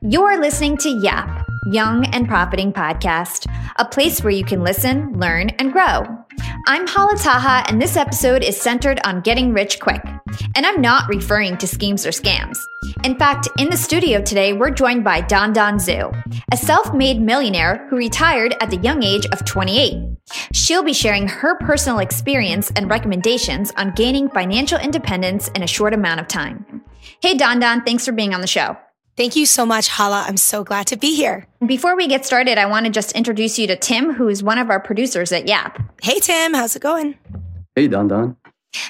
You're listening to Yap, Young and Profiting Podcast, a place where you can listen, learn, and grow. I'm Hala Taha, and this episode is centered on getting rich quick. And I'm not referring to schemes or scams. In fact, in the studio today, we're joined by Dandan Zhu, a self made millionaire who retired at the young age of 28. She'll be sharing her personal experience and recommendations on gaining financial independence in a short amount of time. Hey, Dandan, thanks for being on the show. Thank you so much, Hala. I'm so glad to be here. Before we get started, I want to just introduce you to Tim, who is one of our producers at Yap. Hey, Tim, how's it going? Hey, Dandan.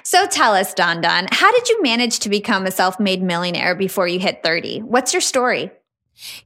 So tell us, Dandan, how did you manage to become a self made millionaire before you hit 30? What's your story?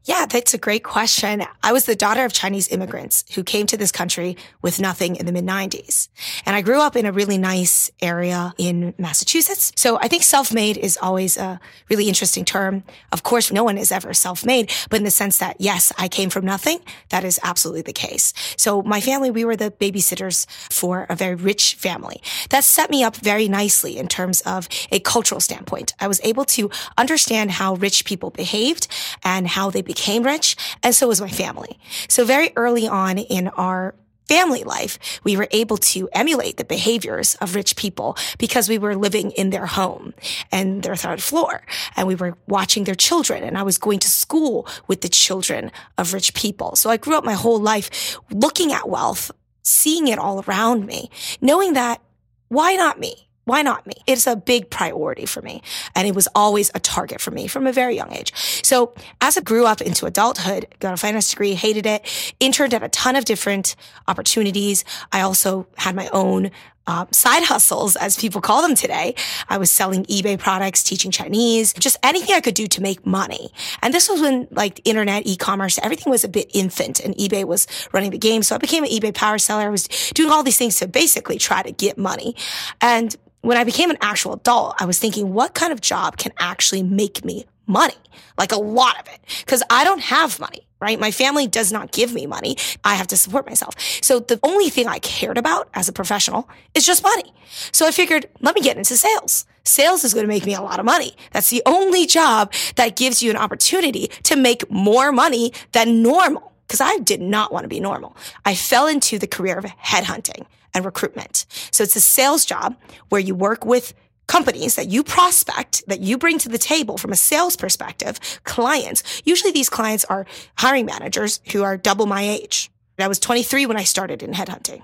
Yeah, that's a great question. I was the daughter of Chinese immigrants who came to this country with nothing in the mid 90s. And I grew up in a really nice area in Massachusetts. So I think self-made is always a really interesting term. Of course, no one is ever self-made, but in the sense that yes, I came from nothing, that is absolutely the case. So my family, we were the babysitters for a very rich family. That set me up very nicely in terms of a cultural standpoint. I was able to understand how rich people behaved and how how they became rich. And so was my family. So very early on in our family life, we were able to emulate the behaviors of rich people because we were living in their home and their third floor and we were watching their children and I was going to school with the children of rich people. So I grew up my whole life looking at wealth, seeing it all around me, knowing that why not me? Why not me? It's a big priority for me. And it was always a target for me from a very young age. So as I grew up into adulthood, got a finance degree, hated it, interned at a ton of different opportunities. I also had my own uh, side hustles, as people call them today. I was selling eBay products, teaching Chinese, just anything I could do to make money. And this was when like internet, e-commerce, everything was a bit infant and eBay was running the game. So I became an eBay power seller. I was doing all these things to basically try to get money. And when I became an actual adult, I was thinking, what kind of job can actually make me money? Like a lot of it. Cause I don't have money, right? My family does not give me money. I have to support myself. So the only thing I cared about as a professional is just money. So I figured, let me get into sales. Sales is going to make me a lot of money. That's the only job that gives you an opportunity to make more money than normal. Cause I did not want to be normal. I fell into the career of headhunting and recruitment. So it's a sales job where you work with companies that you prospect, that you bring to the table from a sales perspective, clients. Usually these clients are hiring managers who are double my age. I was 23 when I started in headhunting.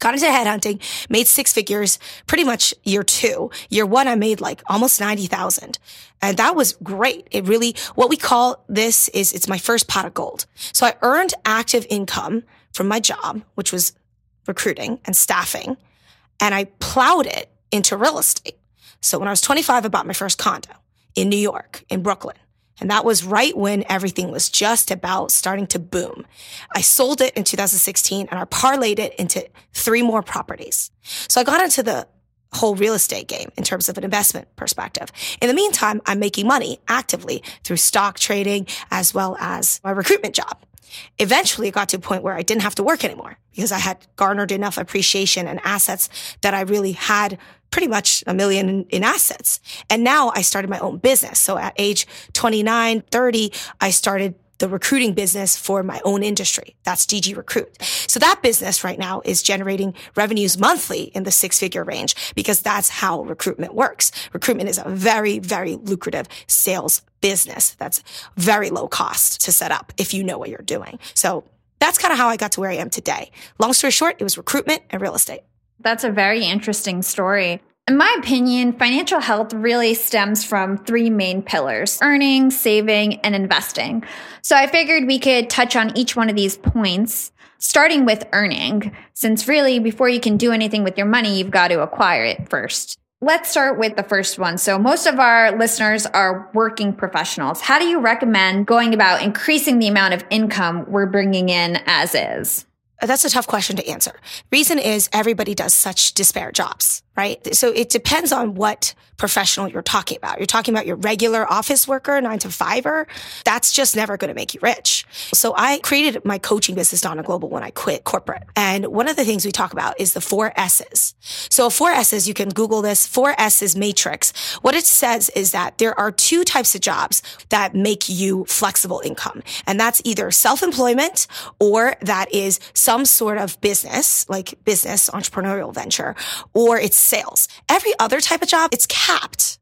Got into headhunting, made six figures pretty much year two. Year one, I made like almost 90,000. And that was great. It really, what we call this is it's my first pot of gold. So I earned active income from my job, which was recruiting and staffing, and I plowed it into real estate. So when I was 25, I bought my first condo in New York, in Brooklyn. And that was right when everything was just about starting to boom. I sold it in 2016 and I parlayed it into three more properties. So I got into the whole real estate game in terms of an investment perspective. In the meantime, I'm making money actively through stock trading as well as my recruitment job. Eventually it got to a point where I didn't have to work anymore because I had garnered enough appreciation and assets that I really had pretty much a million in, assets. And now I started my own business. So at age 29, 30, I started the recruiting business for my own industry. That's DG Recruit. So that business right now is generating revenues monthly in the six figure range because that's how recruitment works. Recruitment is a very, very lucrative sales business that's very low cost to set up if you know what you're doing. So that's kind of how I got to where I am today. Long story short, it was recruitment and real estate. That's a very interesting story. In my opinion, financial health really stems from three main pillars earning, saving, and investing. So I figured we could touch on each one of these points, starting with earning, since really before you can do anything with your money, you've got to acquire it first. Let's start with the first one. So most of our listeners are working professionals. How do you recommend going about increasing the amount of income we're bringing in as is? That's a tough question to answer. Reason is everybody does such disparate jobs right? So it depends on what professional you're talking about. You're talking about your regular office worker, nine to fiver. That's just never going to make you rich. So I created my coaching business, Dandan Global, when I quit corporate. And one of the things we talk about is the four S's. So four S's, you can Google this, four S's matrix. What it says is that there are two types of jobs that make you flexible income. And that's either self-employment or that is some sort of business, like business, entrepreneurial venture, or it's sales. Every other type of job, it's capped.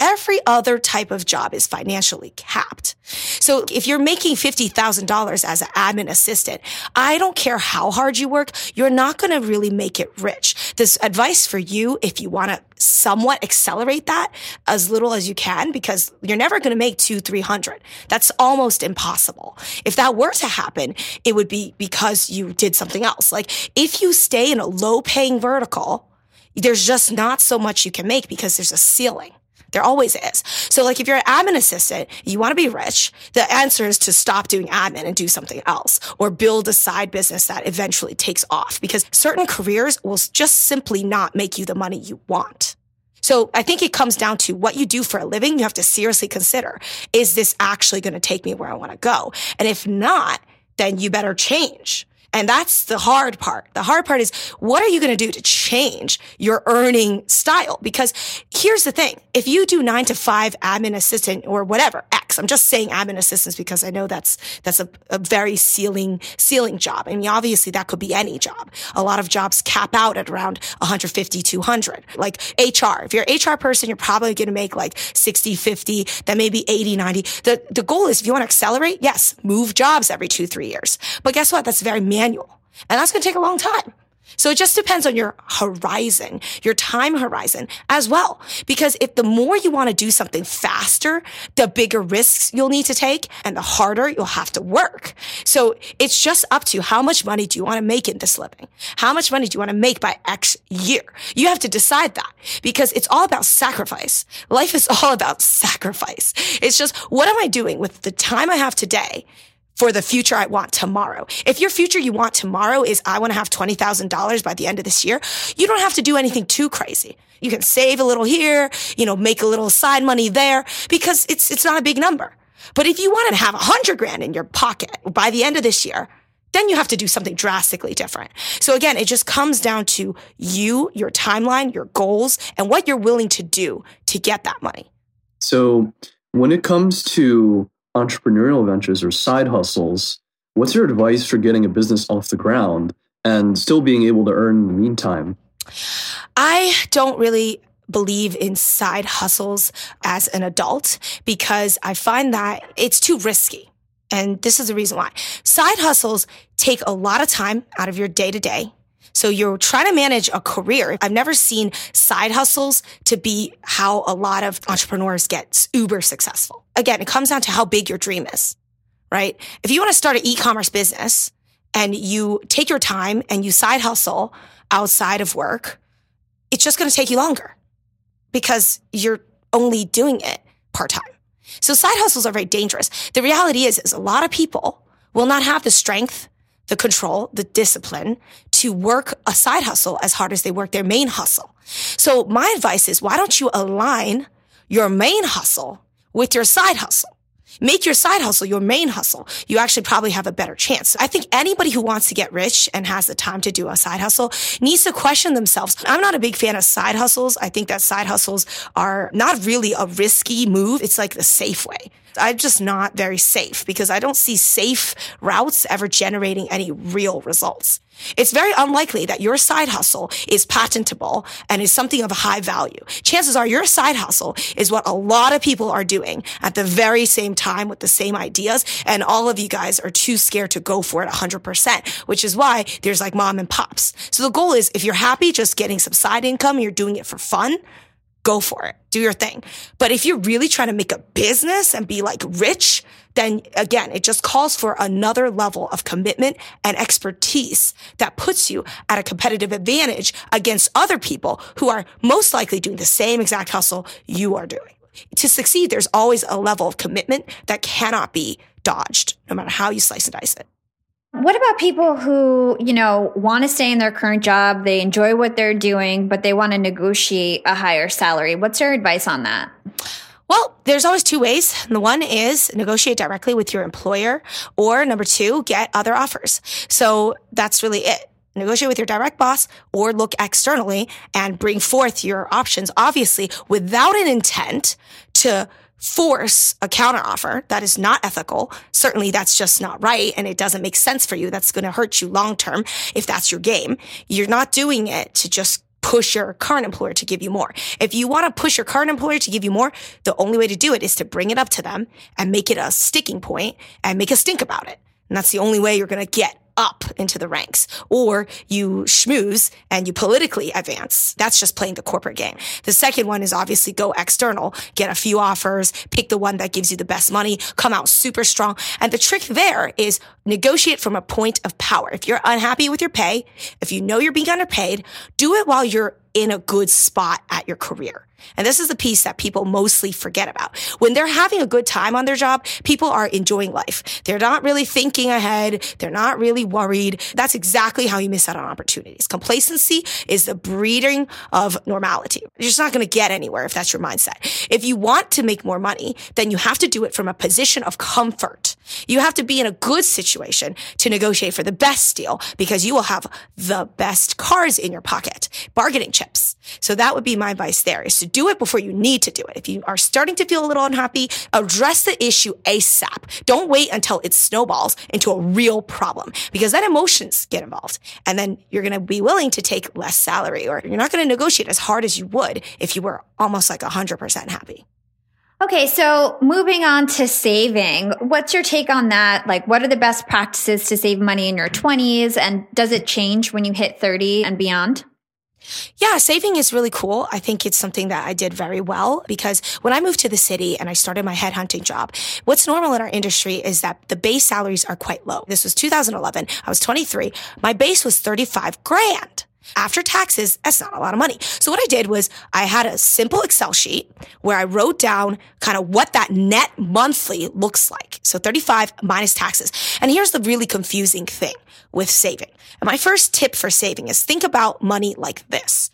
Every other type of job is financially capped. So if you're making $50,000 as an admin assistant, I don't care how hard you work, you're not going to really make it rich. This advice for you, if you want to somewhat accelerate that as little as you can, because you're never going to make two, 300. That's almost impossible. If that were to happen, it would be because you did something else. Like if you stay in a low paying vertical, there's just not so much you can make because there's a ceiling. There always is. So like if you're an admin assistant, you want to be rich, the answer is to stop doing admin and do something else or build a side business that eventually takes off because certain careers will just simply not make you the money you want. So I think it comes down to what you do for a living. You have to seriously consider, is this actually going to take me where I want to go? And if not, then you better change. And that's the hard part. The hard part is what are you going to do to change your earning style? Because here's the thing. If you do nine to five admin assistant or whatever, I'm just saying admin assistants because I know that's, that's a, a very ceiling, ceiling job. I mean, obviously that could be any job. A lot of jobs cap out at around 150, 200. Like HR. If you're an HR person, you're probably going to make like 60, 50, then maybe 80, 90. The, the goal is if you want to accelerate, yes, move jobs every two, three years. But guess what? That's very manual. And that's going to take a long time. So it just depends on your horizon, your time horizon as well. Because if the more you want to do something faster, the bigger risks you'll need to take and the harder you'll have to work. So it's just up to how much money do you want to make in this living? How much money do you want to make by X year? You have to decide that because it's all about sacrifice. Life is all about sacrifice. It's just what am I doing with the time I have today for the future I want tomorrow. If your future you want tomorrow is I want to have $20,000 by the end of this year, you don't have to do anything too crazy. You can save a little here, you know, make a little side money there because it's, it's not a big number. But if you want to have a hundred grand in your pocket by the end of this year, then you have to do something drastically different. So again, it just comes down to you, your timeline, your goals, and what you're willing to do to get that money. So when it comes to entrepreneurial ventures or side hustles, what's your advice for getting a business off the ground and still being able to earn in the meantime? I don't really believe in side hustles as an adult because I find that it's too risky. And this is the reason why. Side hustles take a lot of time out of your day to day. So you're trying to manage a career. I've never seen side hustles to be how a lot of entrepreneurs get uber successful. Again, it comes down to how big your dream is, right? If you want to start an e-commerce business and you take your time and you side hustle outside of work, it's just going to take you longer because you're only doing it part time. So side hustles are very dangerous. The reality is, is a lot of people will not have the strength the control, the discipline to work a side hustle as hard as they work their main hustle. So my advice is why don't you align your main hustle with your side hustle? Make your side hustle your main hustle. You actually probably have a better chance. I think anybody who wants to get rich and has the time to do a side hustle needs to question themselves. I'm not a big fan of side hustles. I think that side hustles are not really a risky move. It's like the safe way. I'm just not very safe because I don't see safe routes ever generating any real results. It's very unlikely that your side hustle is patentable and is something of a high value. Chances are your side hustle is what a lot of people are doing at the very same time with the same ideas. And all of you guys are too scared to go for it 100%, which is why there's like mom and pops. So the goal is if you're happy just getting some side income, you're doing it for fun, go for it. Do your thing. But if you're really trying to make a business and be like rich, then again, it just calls for another level of commitment and expertise that puts you at a competitive advantage against other people who are most likely doing the same exact hustle you are doing. To succeed, there's always a level of commitment that cannot be dodged, no matter how you slice and dice it. What about people who, you know, want to stay in their current job, they enjoy what they're doing, but they want to negotiate a higher salary? What's your advice on that? Well, there's always two ways. The one is negotiate directly with your employer, or number two, get other offers. So that's really it. Negotiate with your direct boss or look externally and bring forth your options, obviously without an intent to force a counteroffer. That is not ethical. Certainly that's just not right. And it doesn't make sense for you. That's going to hurt you long term if that's your game. You're not doing it to just push your current employer to give you more. If you want to push your current employer to give you more, the only way to do it is to bring it up to them and make it a sticking point and make us think about it. And that's the only way you're going to get up into the ranks or you schmooze and you politically advance. That's just playing the corporate game. The second one is obviously go external, get a few offers, pick the one that gives you the best money, come out super strong. And the trick there is negotiate from a point of power. If you're unhappy with your pay, if you know you're being underpaid, do it while you're in a good spot at your career. And this is the piece that people mostly forget about. When they're having a good time on their job, people are enjoying life. They're not really thinking ahead. They're not really worried. That's exactly how you miss out on opportunities. Complacency is the breeding of normality. You're just not going to get anywhere if that's your mindset. If you want to make more money, then you have to do it from a position of comfort. You have to be in a good situation to negotiate for the best deal because you will have the best cards in your pocket, bargaining chips. So that would be my advice there is to do it before you need to do it. If you are starting to feel a little unhappy, address the issue ASAP. Don't wait until it snowballs into a real problem because then emotions get involved and then you're going to be willing to take less salary or you're not going to negotiate as hard as you would if you were almost like 100% happy. Okay, so moving on to saving, what's your take on that? Like, what are the best practices to save money in your 20s? And does it change when you hit 30 and beyond? Yeah, saving is really cool. I think it's something that I did very well because when I moved to the city and I started my headhunting job, what's normal in our industry is that the base salaries are quite low. This was 2011. I was 23. My base was 35 grand. After taxes, that's not a lot of money. So what I did was I had a simple Excel sheet where I wrote down kind of what that net monthly looks like. So 35 minus taxes. And here's the really confusing thing with saving. And my first tip for saving is think about money like this.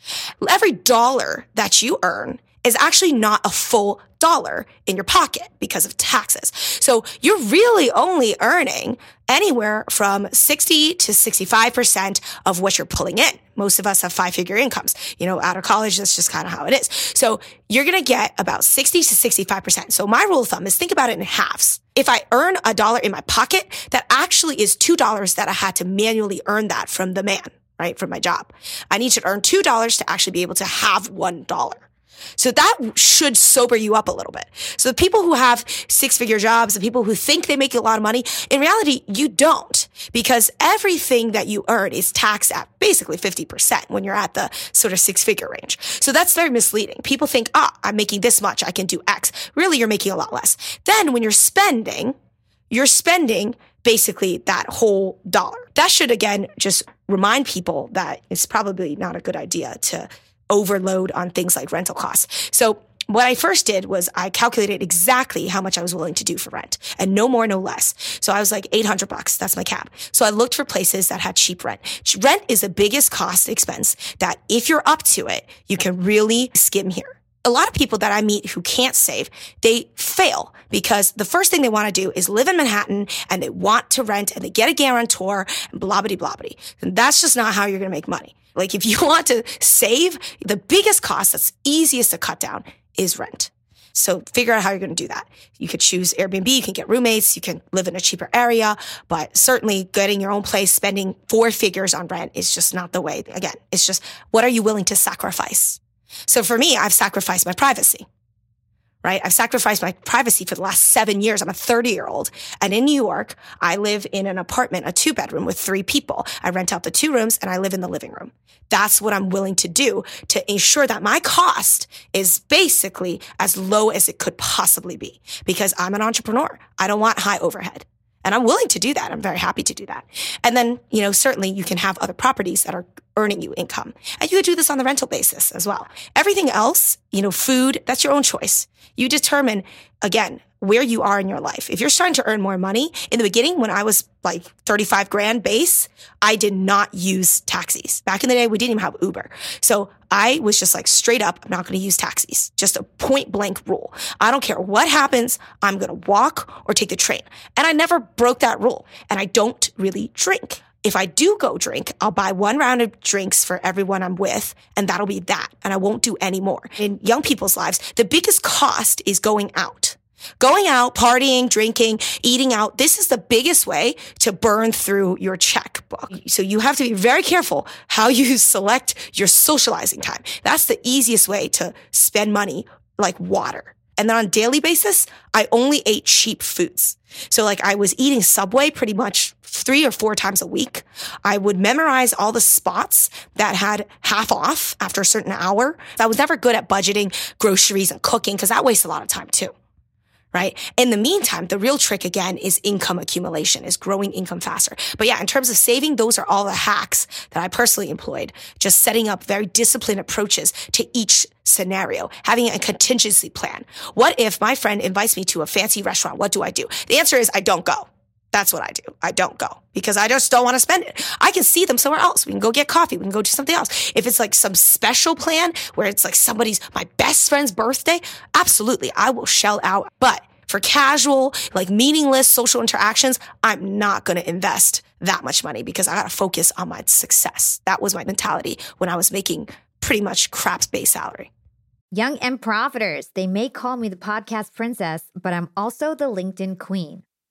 Every dollar that you earn is actually not a full dollar in your pocket because of taxes. So you're really only earning anywhere from 60 to 65% of what you're pulling in. Most of us have five figure incomes. You know, out of college, that's just kind of how it is. So you're going to get about 60 to 65%. So my rule of thumb is think about it in halves. If I earn a dollar in my pocket, that actually is $2 that I had to manually earn that from the man, right? From my job. I need to earn $2 to actually be able to have $1. So that should sober you up a little bit. So the people who have six figure jobs, the people who think they make a lot of money, in reality, you don't because everything that you earn is taxed at basically 50% when you're at the sort of six figure range. So that's very misleading. People think, ah, I'm making this much. I can do X. Really, you're making a lot less. Then when you're spending, you're spending basically that whole dollar. That should again just remind people that it's probably not a good idea to overload on things like rental costs. So what I first did was I calculated exactly how much I was willing to do for rent and no more, no less. So I was like 800 bucks. That's my cap. So I looked for places that had cheap rent. Rent is the biggest cost expense that if you're up to it, you can really skim here. A lot of people that I meet who can't save, they fail because the first thing they want to do is live in Manhattan and they want to rent and they get a guarantor and blah, blah, blah, blah. And that's just not how you're going to make money. Like if you want to save, the biggest cost that's easiest to cut down is rent. So figure out how you're going to do that. You could choose Airbnb, you can get roommates, you can live in a cheaper area, but certainly getting your own place, spending four figures on rent is just not the way. Again, it's just what are you willing to sacrifice? So for me, I've sacrificed my privacy right? I've sacrificed my privacy for the last seven years. I'm a 30 year old. And in New York, I live in an apartment, a two bedroom with three people. I rent out the two rooms and I live in the living room. That's what I'm willing to do to ensure that my cost is basically as low as it could possibly be because I'm an entrepreneur. I don't want high overhead. And I'm willing to do that. I'm very happy to do that. And then, you know, certainly you can have other properties that are earning you income. And you could do this on the rental basis as well. Everything else, you know, food, that's your own choice. You determine, again, where you are in your life. If you're starting to earn more money, in the beginning, when I was like 35 grand base, I did not use taxis. Back in the day, we didn't even have Uber. So I was just like straight up, I'm not going to use taxis. Just a point blank rule. I don't care what happens. I'm going to walk or take the train. And I never broke that rule. And I don't really drink. If I do go drink, I'll buy one round of drinks for everyone I'm with, and that'll be that. And I won't do any more. In young people's lives, the biggest cost is going out. Going out, partying, drinking, eating out, this is the biggest way to burn through your checkbook. So you have to be very careful how you select your socializing time. That's the easiest way to spend money like water. And then on a daily basis, I only ate cheap foods. So like I was eating Subway pretty much three or four times a week. I would memorize all the spots that had half off after a certain hour. I was never good at budgeting groceries and cooking because that wastes a lot of time too right? In the meantime, the real trick again is income accumulation, is growing income faster. But yeah, in terms of saving, those are all the hacks that I personally employed. Just setting up very disciplined approaches to each scenario, having a contingency plan. What if my friend invites me to a fancy restaurant? What do I do? The answer is I don't go. That's what I do. I don't go because I just don't want to spend it. I can see them somewhere else. We can go get coffee. We can go do something else. If it's like some special plan where it's like somebody's, my best friend's birthday, absolutely, I will shell out. But for casual, like meaningless social interactions, I'm not going to invest that much money because I got to focus on my success. That was my mentality when I was making pretty much crap's base salary. Young and profiters, they may call me the podcast princess, but I'm also the LinkedIn queen.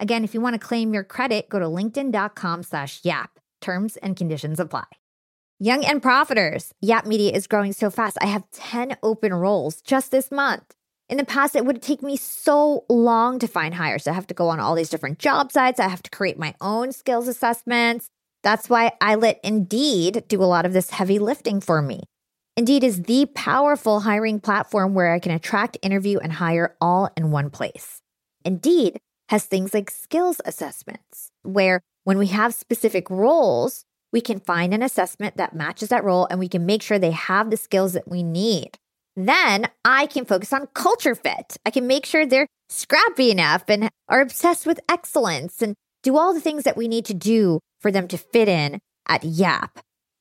Again, if you want to claim your credit, go to linkedin.com slash yap. Terms and conditions apply. Young and profiters, Yap Media is growing so fast. I have 10 open roles just this month. In the past, it would take me so long to find hires. I have to go on all these different job sites. I have to create my own skills assessments. That's why I let Indeed do a lot of this heavy lifting for me. Indeed is the powerful hiring platform where I can attract, interview, and hire all in one place. Indeed has things like skills assessments, where when we have specific roles, we can find an assessment that matches that role and we can make sure they have the skills that we need. Then I can focus on culture fit. I can make sure they're scrappy enough and are obsessed with excellence and do all the things that we need to do for them to fit in at YAP.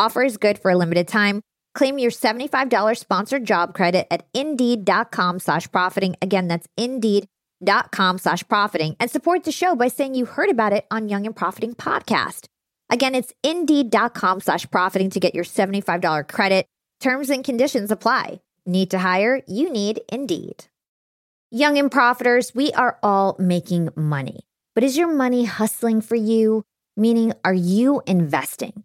Offer is good for a limited time. Claim your $75 sponsored job credit at Indeed.com slash profiting. Again, that's Indeed.com slash profiting. And support the show by saying you heard about it on Young and Profiting Podcast. Again, it's Indeed.com slash profiting to get your $75 credit. Terms and conditions apply. Need to hire? You need Indeed. Young and profiters, we are all making money. But is your money hustling for you? Meaning, are you investing?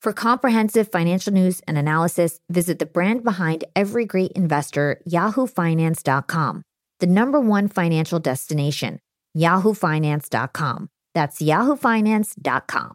For comprehensive financial news and analysis, visit the brand behind every great investor, yahoofinance.com, the number one financial destination, yahoofinance.com. That's yahoofinance.com.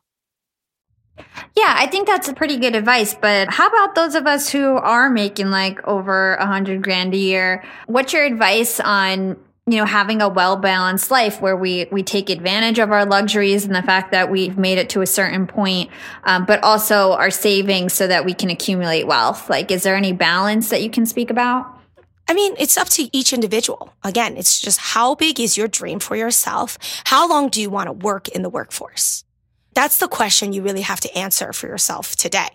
Yeah, I think that's a pretty good advice. But how about those of us who are making like over a hundred grand a year? What's your advice on you know having a well balanced life where we we take advantage of our luxuries and the fact that we've made it to a certain point, um, but also our savings so that we can accumulate wealth? Like, is there any balance that you can speak about? I mean, it's up to each individual. Again, it's just how big is your dream for yourself? How long do you want to work in the workforce? That's the question you really have to answer for yourself today.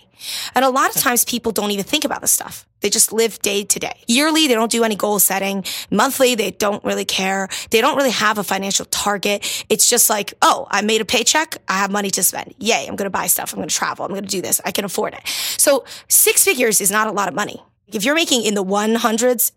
And a lot of times people don't even think about this stuff. They just live day to day. Yearly, they don't do any goal setting. Monthly, they don't really care. They don't really have a financial target. It's just like, oh, I made a paycheck. I have money to spend. Yay. I'm going to buy stuff. I'm going to travel. I'm going to do this. I can afford it. So six figures is not a lot of money. If you're making in the 100s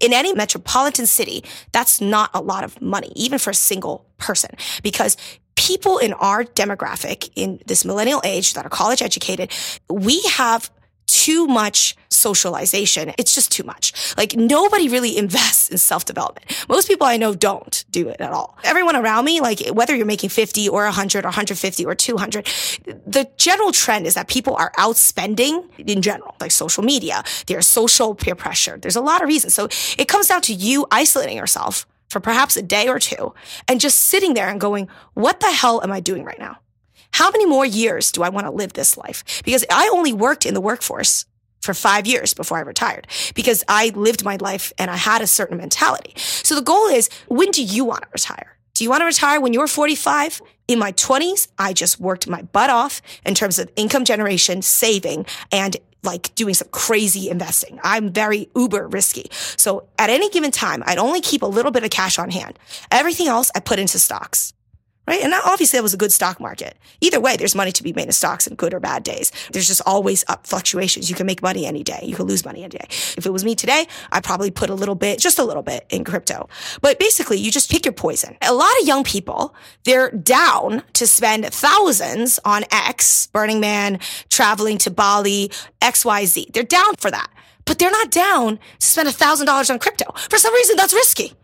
in any metropolitan city, that's not a lot of money, even for a single person, because people in our demographic in this millennial age that are college educated, we have too much socialization. It's just too much. Like nobody really invests in self development. Most people I know don't do it at all. Everyone around me, like whether you're making 50 or 100 or 150 or 200, the general trend is that people are outspending in general, like social media. There's social peer pressure. There's a lot of reasons. So it comes down to you isolating yourself for perhaps a day or two and just sitting there and going, what the hell am I doing right now? How many more years do I want to live this life? Because I only worked in the workforce for five years before I retired because I lived my life and I had a certain mentality. So the goal is, when do you want to retire? Do you want to retire when you're 45? In my 20s, I just worked my butt off in terms of income generation, saving, and like doing some crazy investing. I'm very uber risky. So at any given time, I'd only keep a little bit of cash on hand. Everything else I put into stocks right? And obviously that was a good stock market. Either way, there's money to be made in stocks in good or bad days. There's just always up fluctuations. You can make money any day. You can lose money any day. If it was me today, I'd probably put a little bit, just a little bit in crypto. But basically, you just pick your poison. A lot of young people, they're down to spend thousands on X, Burning Man, traveling to Bali, XYZ. They're down for that. But they're not down to spend a thousand dollars on crypto. For some reason, that's risky.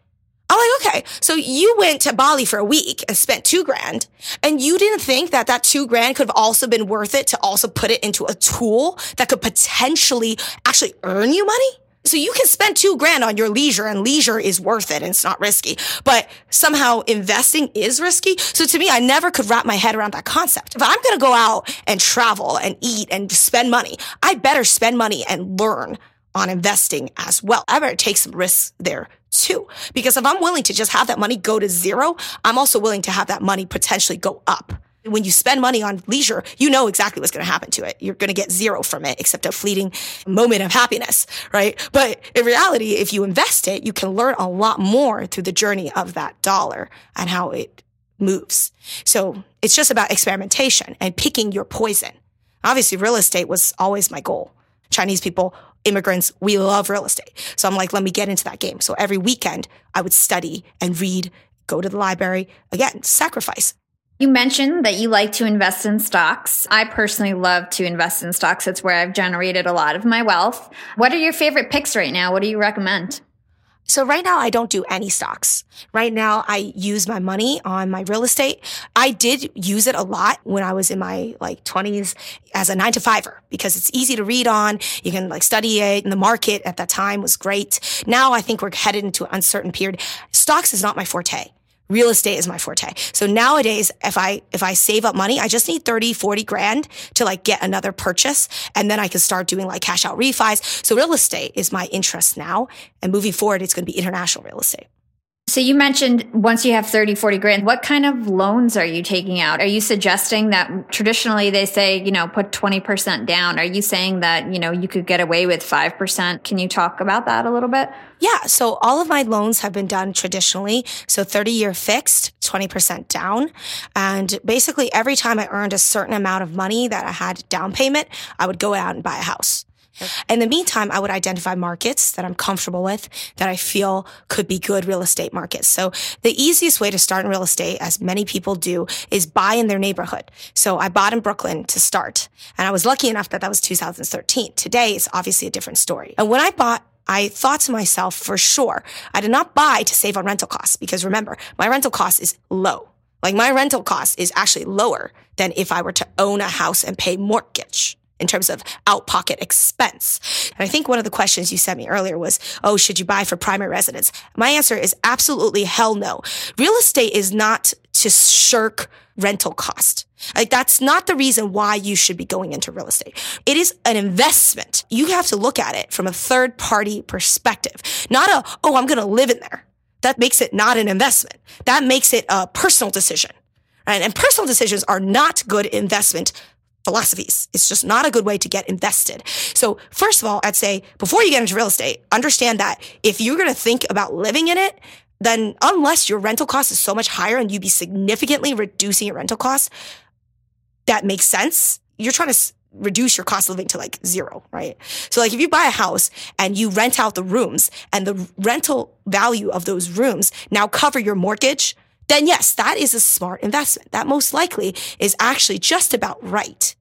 I'm like, okay, so you went to Bali for a week and spent two grand and you didn't think that that two grand could have also been worth it to also put it into a tool that could potentially actually earn you money? So you can spend two grand on your leisure and leisure is worth it and it's not risky, but somehow investing is risky. So to me, I never could wrap my head around that concept. If I'm going to go out and travel and eat and spend money, I better spend money and learn on investing as well. I better take some risks there too. Because if I'm willing to just have that money go to zero, I'm also willing to have that money potentially go up. When you spend money on leisure, you know exactly what's going to happen to it. You're going to get zero from it except a fleeting moment of happiness, right? But in reality, if you invest it, you can learn a lot more through the journey of that dollar and how it moves. So it's just about experimentation and picking your poison. Obviously, real estate was always my goal. Chinese people, immigrants, we love real estate. So I'm like, let me get into that game. So every weekend I would study and read, go to the library, again, sacrifice. You mentioned that you like to invest in stocks. I personally love to invest in stocks. It's where I've generated a lot of my wealth. What are your favorite picks right now? What do you recommend? So right now I don't do any stocks. Right now I use my money on my real estate. I did use it a lot when I was in my like 20s as a nine to fiver because it's easy to read on. You can like study it and the market at that time was great. Now I think we're headed into an uncertain period. Stocks is not my forte real estate is my forte. So nowadays, if I, if I save up money, I just need 30, 40 grand to like get another purchase. And then I can start doing like cash out refis. So real estate is my interest now. And moving forward, it's going to be international real estate. So you mentioned once you have 30, 40 grand, what kind of loans are you taking out? Are you suggesting that traditionally they say, you know, put 20% down? Are you saying that, you know, you could get away with 5%? Can you talk about that a little bit? Yeah. So all of my loans have been done traditionally. So 30 year fixed, 20% down. And basically every time I earned a certain amount of money that I had down payment, I would go out and buy a house. In the meantime, I would identify markets that I'm comfortable with, that I feel could be good real estate markets. So the easiest way to start in real estate, as many people do, is buy in their neighborhood. So I bought in Brooklyn to start. And I was lucky enough that that was 2013. Today, it's obviously a different story. And when I bought I thought to myself, for sure, I did not buy to save on rental costs because remember, my rental cost is low. Like my rental cost is actually lower than if I were to own a house and pay mortgage in terms of out pocket expense. And I think one of the questions you sent me earlier was, oh, should you buy for primary residence? My answer is absolutely hell no. Real estate is not to shirk rental cost. Like that's not the reason why you should be going into real estate. It is an investment. You have to look at it from a third party perspective, not a, oh, I'm going to live in there. That makes it not an investment. That makes it a personal decision. Right? And personal decisions are not good investment philosophies. It's just not a good way to get invested. So first of all, I'd say before you get into real estate, understand that if you're going to think about living in it, then unless your rental cost is so much higher and you'd be significantly reducing your rental cost, that makes sense. You're trying to reduce your cost of living to like zero, right? So like if you buy a house and you rent out the rooms and the rental value of those rooms now cover your mortgage, then yes, that is a smart investment. That most likely is actually just about right.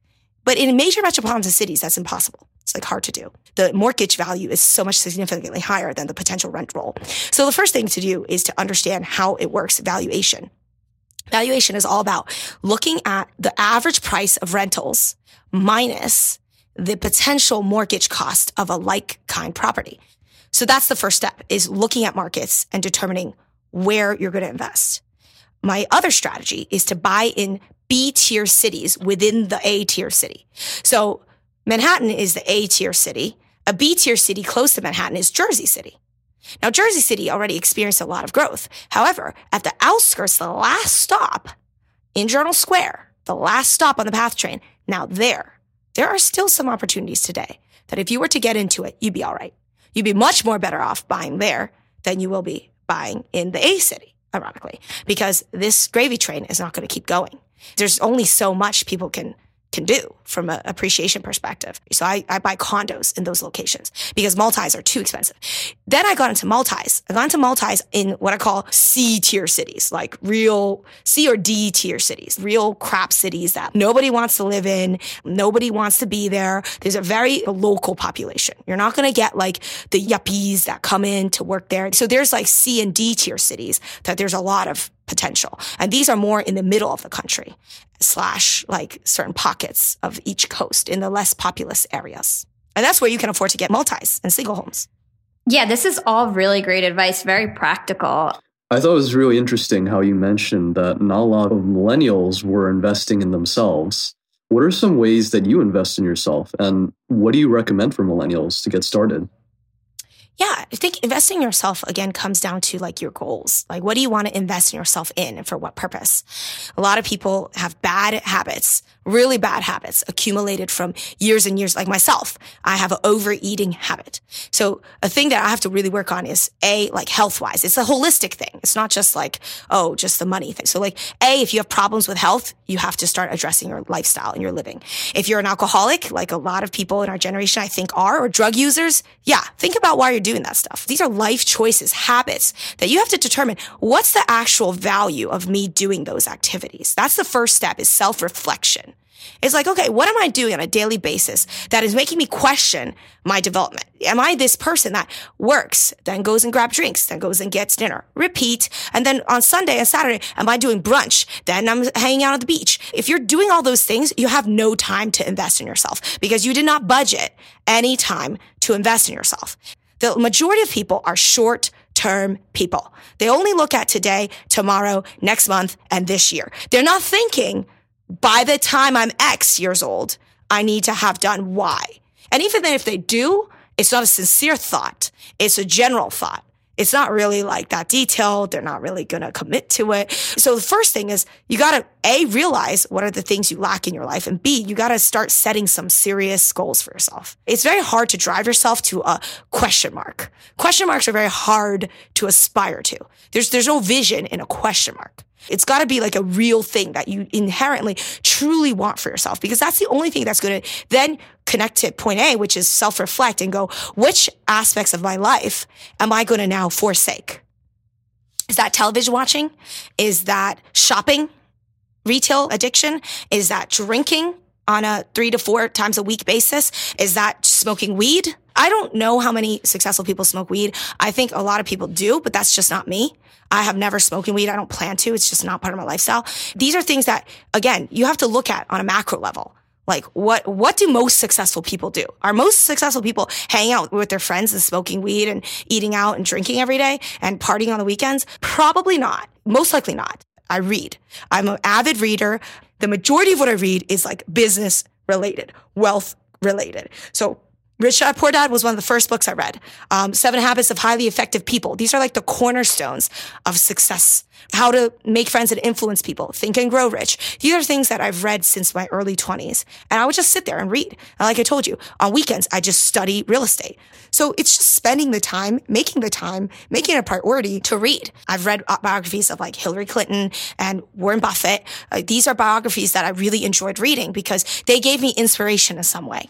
But in major metropolitan cities, that's impossible. It's like hard to do. The mortgage value is so much significantly higher than the potential rent roll. So the first thing to do is to understand how it works valuation. Valuation is all about looking at the average price of rentals minus the potential mortgage cost of a like kind property. So that's the first step is looking at markets and determining where you're going to invest. My other strategy is to buy in B tier cities within the A tier city. So Manhattan is the A tier city. A B tier city close to Manhattan is Jersey City. Now, Jersey City already experienced a lot of growth. However, at the outskirts, the last stop in Journal Square, the last stop on the PATH train, now there, there are still some opportunities today that if you were to get into it, you'd be all right. You'd be much more better off buying there than you will be buying in the A city ironically, because this gravy train is not going to keep going. There's only so much people can can do from an appreciation perspective. So I, I buy condos in those locations because multis are too expensive. Then I got into multis. I got into multis in what I call C tier cities, like real C or D tier cities, real crap cities that nobody wants to live in. Nobody wants to be there. There's a very local population. You're not going to get like the yuppies that come in to work there. So there's like C and D tier cities that there's a lot of potential. And these are more in the middle of the country slash like certain pockets of each coast in the less populous areas. And that's where you can afford to get multis and single homes. Yeah, this is all really great advice, very practical. I thought it was really interesting how you mentioned that not a lot of millennials were investing in themselves. What are some ways that you invest in yourself? And what do you recommend for millennials to get started? Yeah, I think investing in yourself again comes down to like your goals. Like, what do you want to invest in yourself in and for what purpose? A lot of people have bad habits, really bad habits accumulated from years and years, like myself. I have an overeating habit. So a thing that I have to really work on is A, like health wise. It's a holistic thing. It's not just like, oh, just the money thing. So like, A, if you have problems with health, you have to start addressing your lifestyle and your living. If you're an alcoholic, like a lot of people in our generation, I think are, or drug users, yeah, think about why you're doing that stuff. These are life choices, habits that you have to determine what's the actual value of me doing those activities. That's the first step is self reflection. It's like, okay, what am I doing on a daily basis that is making me question my development? Am I this person that works, then goes and grabs drinks, then goes and gets dinner, repeat. And then on Sunday and Saturday, am I doing brunch? Then I'm hanging out at the beach. If you're doing all those things, you have no time to invest in yourself because you did not budget any time to invest in yourself. The majority of people are short term people. They only look at today, tomorrow, next month, and this year. They're not thinking by the time I'm X years old, I need to have done Y. And even then, if they do, it's not a sincere thought. It's a general thought it's not really like that detailed. They're not really going to commit to it. So the first thing is you got to A, realize what are the things you lack in your life. And B, you got to start setting some serious goals for yourself. It's very hard to drive yourself to a question mark. Question marks are very hard to aspire to. There's, there's no vision in a question mark. It's got to be like a real thing that you inherently truly want for yourself because that's the only thing that's going to then connect to point A, which is self reflect and go, which aspects of my life am I going to now forsake? Is that television watching? Is that shopping? Retail addiction? Is that drinking on a three to four times a week basis? Is that smoking weed? I don't know how many successful people smoke weed. I think a lot of people do, but that's just not me. I have never smoking weed. I don't plan to. It's just not part of my lifestyle. These are things that, again, you have to look at on a macro level. Like what, what do most successful people do? Are most successful people hanging out with their friends and smoking weed and eating out and drinking every day and partying on the weekends? Probably not. Most likely not. I read. I'm an avid reader. The majority of what I read is like business related, wealth related. So Rich Dad Poor Dad was one of the first books I read. Um, Seven Habits of Highly Effective People. These are like the cornerstones of success. How to make friends and influence people. Think and Grow Rich. These are things that I've read since my early 20s. And I would just sit there and read. And like I told you, on weekends, I just study real estate. So it's just spending the time, making the time, making it a priority to read. I've read biographies of like Hillary Clinton and Warren Buffett. Uh, these are biographies that I really enjoyed reading because they gave me inspiration in some way.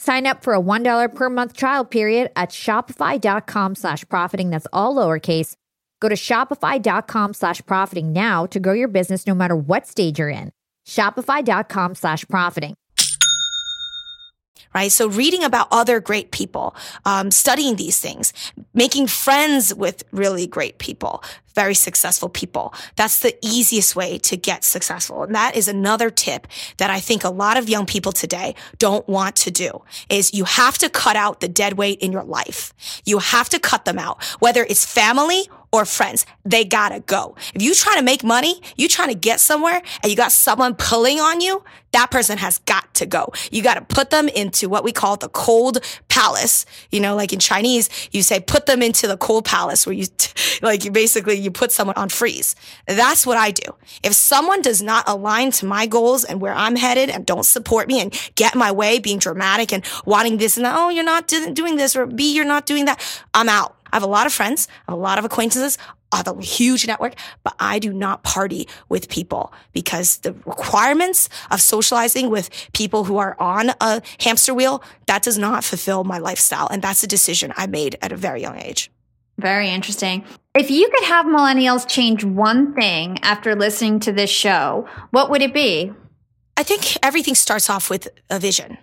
Sign up for a $1 per month trial period at shopify.com slash profiting. That's all lowercase. Go to shopify.com slash profiting now to grow your business no matter what stage you're in. Shopify.com slash profiting. Right? So reading about other great people, um, studying these things, making friends with really great people, very successful people. That's the easiest way to get successful. And that is another tip that I think a lot of young people today don't want to do is you have to cut out the dead weight in your life. You have to cut them out, whether it's family or friends. They gotta go. If you trying to make money, you trying to get somewhere and you got someone pulling on you, that person has got to go. You got to put them into what we call the cold palace. You know, like in Chinese, you say put them into the cold palace where you, like you basically, you put someone on freeze. That's what I do. If someone does not align to my goals and where I'm headed and don't support me and get my way, being dramatic and wanting this and that, oh, you're not doing this or B, you're not doing that. I'm out. I have a lot of friends, I have a lot of acquaintances. I have a huge network, but I do not party with people because the requirements of socializing with people who are on a hamster wheel, that does not fulfill my lifestyle. And that's a decision I made at a very young age. Very interesting. If you could have millennials change one thing after listening to this show, what would it be? I think everything starts off with a vision,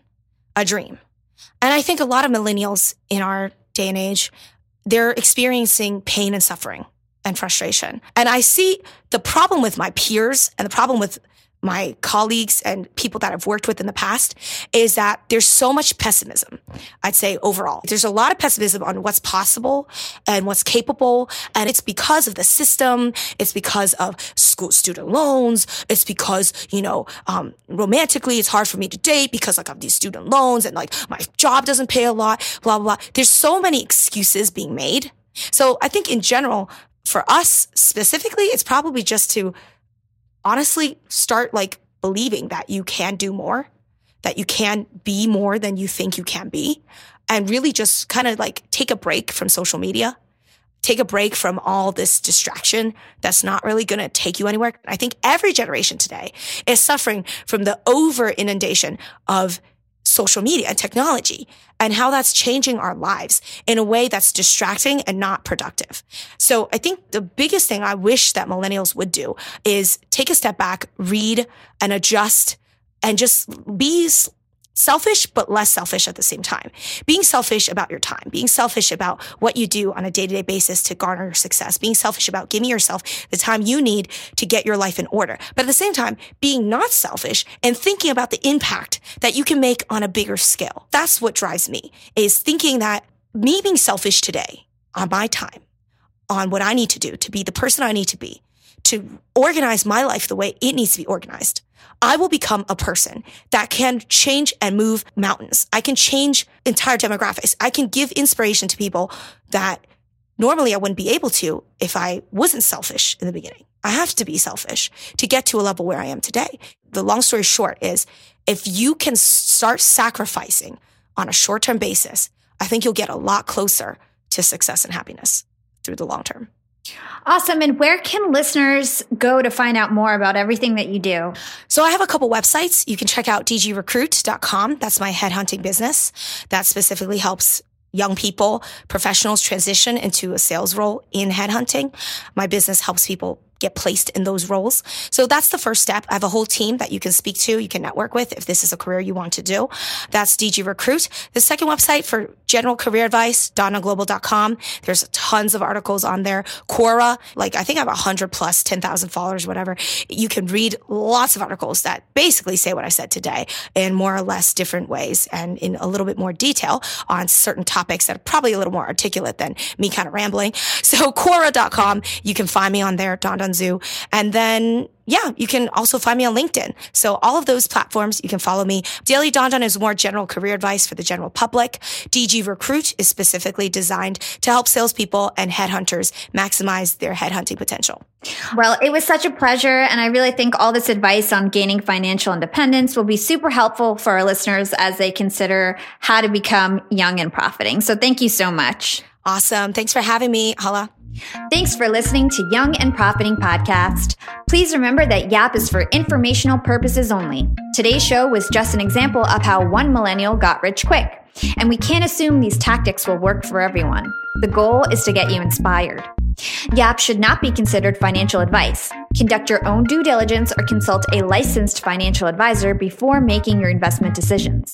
a dream. And I think a lot of millennials in our day and age they're experiencing pain and suffering and frustration. And I see the problem with my peers and the problem with my colleagues and people that I've worked with in the past is that there's so much pessimism. I'd say overall, there's a lot of pessimism on what's possible and what's capable. And it's because of the system. It's because of school student loans. It's because, you know, um, romantically, it's hard for me to date because like of these student loans and like my job doesn't pay a lot, blah, blah, blah. There's so many excuses being made. So I think in general, for us specifically, it's probably just to honestly start like believing that you can do more, that you can be more than you think you can be, and really just kind of like take a break from social media. Take a break from all this distraction that's not really going to take you anywhere. I think every generation today is suffering from the over inundation of social media and technology and how that's changing our lives in a way that's distracting and not productive. So I think the biggest thing I wish that millennials would do is take a step back, read and adjust and just be selfish, but less selfish at the same time. Being selfish about your time, being selfish about what you do on a day to day basis to garner your success, being selfish about giving yourself the time you need to get your life in order. But at the same time, being not selfish and thinking about the impact that you can make on a bigger scale. That's what drives me is thinking that me being selfish today on my time, on what I need to do to be the person I need to be, to organize my life the way it needs to be organized I will become a person that can change and move mountains. I can change entire demographics. I can give inspiration to people that normally I wouldn't be able to if I wasn't selfish in the beginning. I have to be selfish to get to a level where I am today. The long story short is if you can start sacrificing on a short term basis, I think you'll get a lot closer to success and happiness through the long term. Awesome. And where can listeners go to find out more about everything that you do? So I have a couple websites. You can check out dgrecruit.com. That's my headhunting business that specifically helps young people, professionals transition into a sales role in headhunting. My business helps people get placed in those roles. So that's the first step. I have a whole team that you can speak to, you can network with if this is a career you want to do. That's DG Recruit. The second website for general career advice, dandanglobal.com. There's tons of articles on there. Quora, like I think I have 100 plus 10,000 followers, whatever. You can read lots of articles that basically say what I said today in more or less different ways and in a little bit more detail on certain topics that are probably a little more articulate than me kind of rambling. So Quora.com, you can find me on there, Dandan Zhu. And then yeah, you can also find me on LinkedIn. So all of those platforms, you can follow me. Daily Dandan is more general career advice for the general public. DG Recruit is specifically designed to help salespeople and headhunters maximize their headhunting potential. Well, it was such a pleasure. And I really think all this advice on gaining financial independence will be super helpful for our listeners as they consider how to become young and profiting. So thank you so much. Awesome. Thanks for having me, Hala. Thanks for listening to Young and Profiting Podcast. Please remember that YAP is for informational purposes only. Today's show was just an example of how one millennial got rich quick, and we can't assume these tactics will work for everyone. The goal is to get you inspired. YAP should not be considered financial advice. Conduct your own due diligence or consult a licensed financial advisor before making your investment decisions.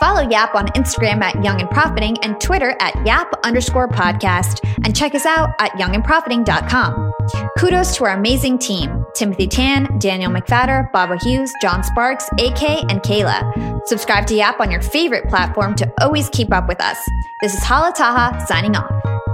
Follow Yap on Instagram at Young and Profiting and Twitter at Yap underscore podcast, and check us out at youngandprofiting.com. Kudos to our amazing team Timothy Tan, Daniel McFadder, Baba Hughes, John Sparks, AK, and Kayla. Subscribe to Yap on your favorite platform to always keep up with us. This is Hala Taha signing off.